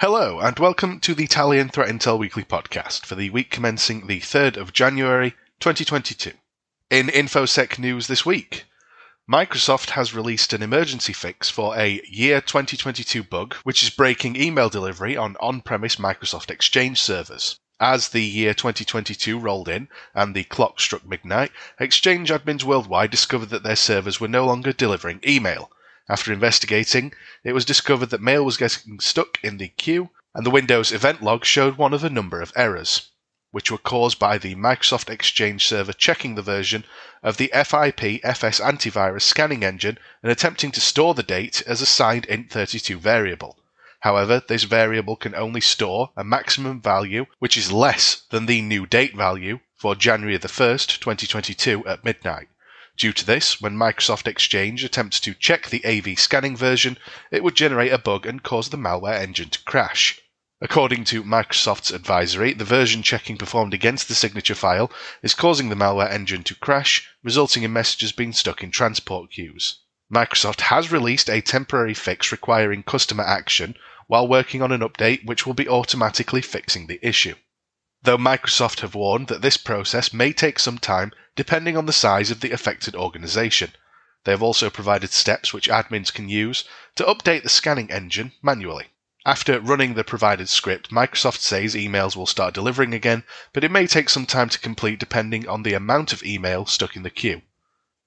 Hello, and welcome to the Italian Threat Intel Weekly podcast for the week commencing the 3rd of January 2022. In InfoSec news this week, Microsoft has released an emergency fix for a year 2022 bug which is breaking email delivery on on premise Microsoft Exchange servers. As the year 2022 rolled in and the clock struck midnight, Exchange admins worldwide discovered that their servers were no longer delivering email. After investigating, it was discovered that mail was getting stuck in the queue, and the Windows event log showed one of a number of errors, which were caused by the Microsoft Exchange server checking the version of the FIP FS antivirus scanning engine and attempting to store the date as a signed int32 variable. However, this variable can only store a maximum value which is less than the new date value for January the 1st, 2022 at midnight. Due to this, when Microsoft Exchange attempts to check the AV scanning version, it would generate a bug and cause the malware engine to crash. According to Microsoft's advisory, the version checking performed against the signature file is causing the malware engine to crash, resulting in messages being stuck in transport queues. Microsoft has released a temporary fix requiring customer action while working on an update which will be automatically fixing the issue though Microsoft have warned that this process may take some time depending on the size of the affected organization. They have also provided steps which admins can use to update the scanning engine manually. After running the provided script, Microsoft says emails will start delivering again, but it may take some time to complete depending on the amount of email stuck in the queue.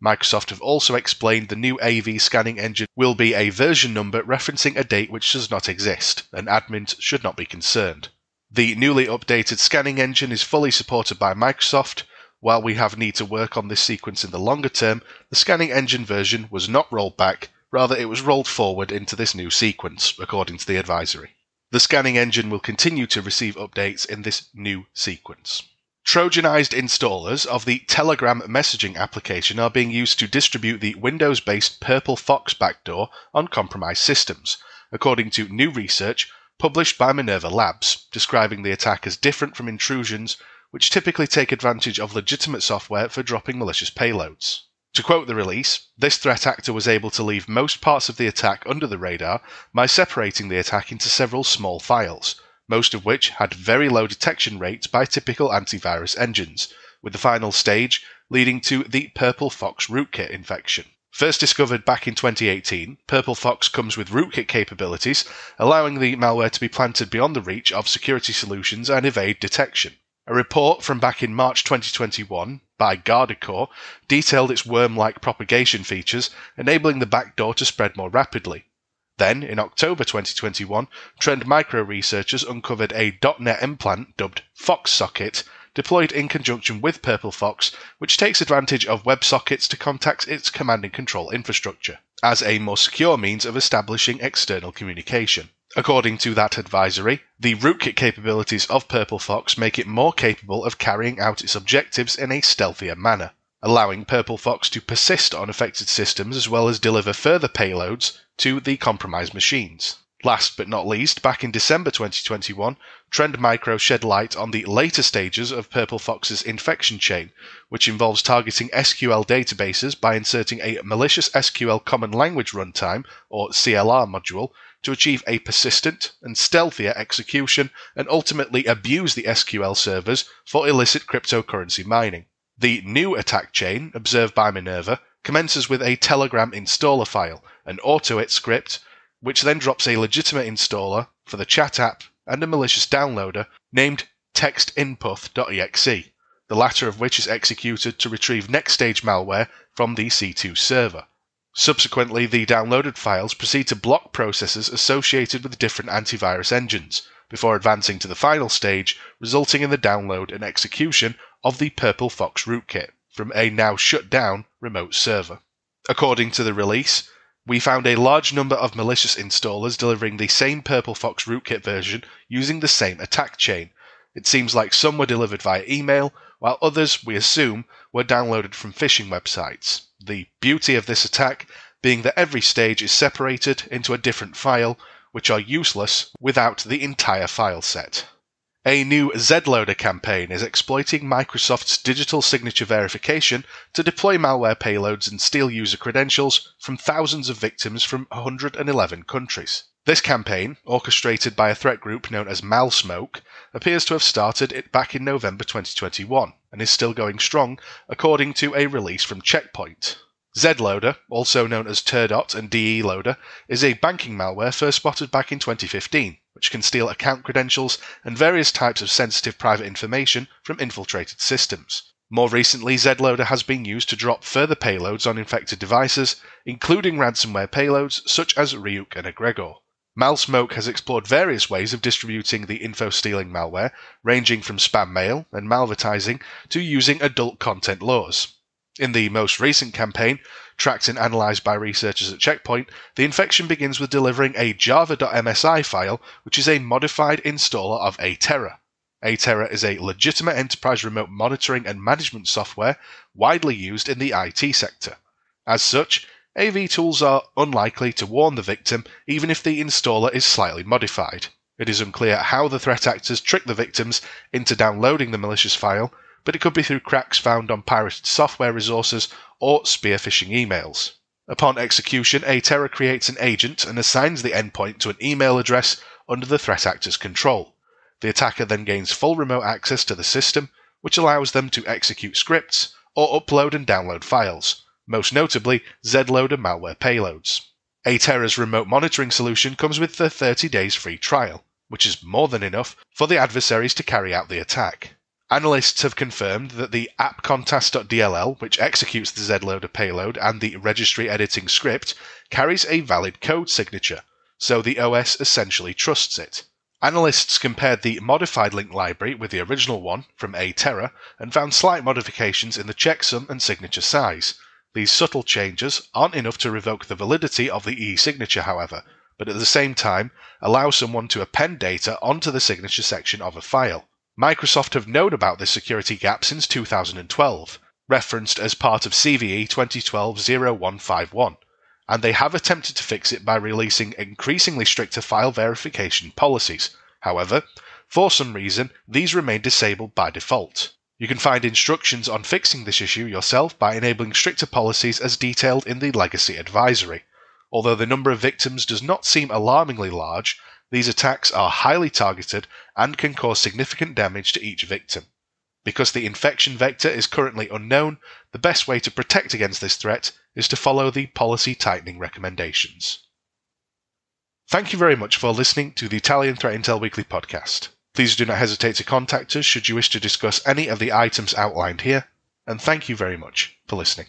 Microsoft have also explained the new AV scanning engine will be a version number referencing a date which does not exist, and admins should not be concerned. The newly updated scanning engine is fully supported by Microsoft. While we have need to work on this sequence in the longer term, the scanning engine version was not rolled back, rather it was rolled forward into this new sequence, according to the advisory. The scanning engine will continue to receive updates in this new sequence. Trojanized installers of the Telegram messaging application are being used to distribute the Windows based Purple Fox backdoor on compromised systems. According to new research, published by Minerva Labs, describing the attack as different from intrusions which typically take advantage of legitimate software for dropping malicious payloads. To quote the release, this threat actor was able to leave most parts of the attack under the radar by separating the attack into several small files, most of which had very low detection rates by typical antivirus engines, with the final stage leading to the Purple Fox rootkit infection. First discovered back in 2018, Purple Fox comes with rootkit capabilities, allowing the malware to be planted beyond the reach of security solutions and evade detection. A report from back in March 2021 by Guardicore detailed its worm like propagation features, enabling the backdoor to spread more rapidly. Then, in October 2021, Trend Micro researchers uncovered a .NET implant dubbed FoxSocket deployed in conjunction with Purple Fox, which takes advantage of WebSockets to contact its command and control infrastructure as a more secure means of establishing external communication. According to that advisory, the rootkit capabilities of Purple Fox make it more capable of carrying out its objectives in a stealthier manner, allowing Purple Fox to persist on affected systems as well as deliver further payloads to the compromised machines. Last but not least, back in December 2021, Trend Micro shed light on the later stages of Purple Fox's infection chain, which involves targeting SQL databases by inserting a malicious SQL Common Language Runtime, or CLR module, to achieve a persistent and stealthier execution and ultimately abuse the SQL servers for illicit cryptocurrency mining. The new attack chain, observed by Minerva, commences with a Telegram installer file, an AutoIt script, which then drops a legitimate installer for the chat app and a malicious downloader named textinputh.exe, the latter of which is executed to retrieve next stage malware from the C2 server. Subsequently, the downloaded files proceed to block processes associated with different antivirus engines, before advancing to the final stage, resulting in the download and execution of the Purple Fox rootkit from a now shut down remote server. According to the release, we found a large number of malicious installers delivering the same Purple Fox rootkit version using the same attack chain. It seems like some were delivered via email, while others, we assume, were downloaded from phishing websites. The beauty of this attack being that every stage is separated into a different file, which are useless without the entire file set. A new Zloader campaign is exploiting Microsoft's digital signature verification to deploy malware payloads and steal user credentials from thousands of victims from 111 countries. This campaign, orchestrated by a threat group known as Malsmoke, appears to have started it back in November 2021 and is still going strong, according to a release from Checkpoint. Zloader, also known as Terdot and DE Loader, is a banking malware first spotted back in 2015, which can steal account credentials and various types of sensitive private information from infiltrated systems. More recently, Zloader has been used to drop further payloads on infected devices, including ransomware payloads such as Ryuk and Egregor. Malsmoke has explored various ways of distributing the info stealing malware, ranging from spam mail and malvertising to using adult content laws. In the most recent campaign, tracked and analysed by researchers at Checkpoint, the infection begins with delivering a java.msi file, which is a modified installer of Atera. Atera is a legitimate enterprise remote monitoring and management software widely used in the IT sector. As such, AV tools are unlikely to warn the victim even if the installer is slightly modified. It is unclear how the threat actors trick the victims into downloading the malicious file, but it could be through cracks found on pirated software resources or spearphishing emails. Upon execution, Atera creates an agent and assigns the endpoint to an email address under the threat actor's control. The attacker then gains full remote access to the system, which allows them to execute scripts or upload and download files most notably Zloader malware payloads. Atera's remote monitoring solution comes with the 30 days free trial, which is more than enough for the adversaries to carry out the attack. Analysts have confirmed that the appcontast.dll, which executes the Zloader payload and the registry editing script, carries a valid code signature, so the OS essentially trusts it. Analysts compared the modified link library with the original one from Atera and found slight modifications in the checksum and signature size, these subtle changes aren't enough to revoke the validity of the e-signature, however, but at the same time allow someone to append data onto the signature section of a file. Microsoft have known about this security gap since 2012, referenced as part of CVE 2012-0151, and they have attempted to fix it by releasing increasingly stricter file verification policies. However, for some reason, these remain disabled by default. You can find instructions on fixing this issue yourself by enabling stricter policies as detailed in the Legacy Advisory. Although the number of victims does not seem alarmingly large, these attacks are highly targeted and can cause significant damage to each victim. Because the infection vector is currently unknown, the best way to protect against this threat is to follow the policy tightening recommendations. Thank you very much for listening to the Italian Threat Intel Weekly podcast. Please do not hesitate to contact us should you wish to discuss any of the items outlined here, and thank you very much for listening.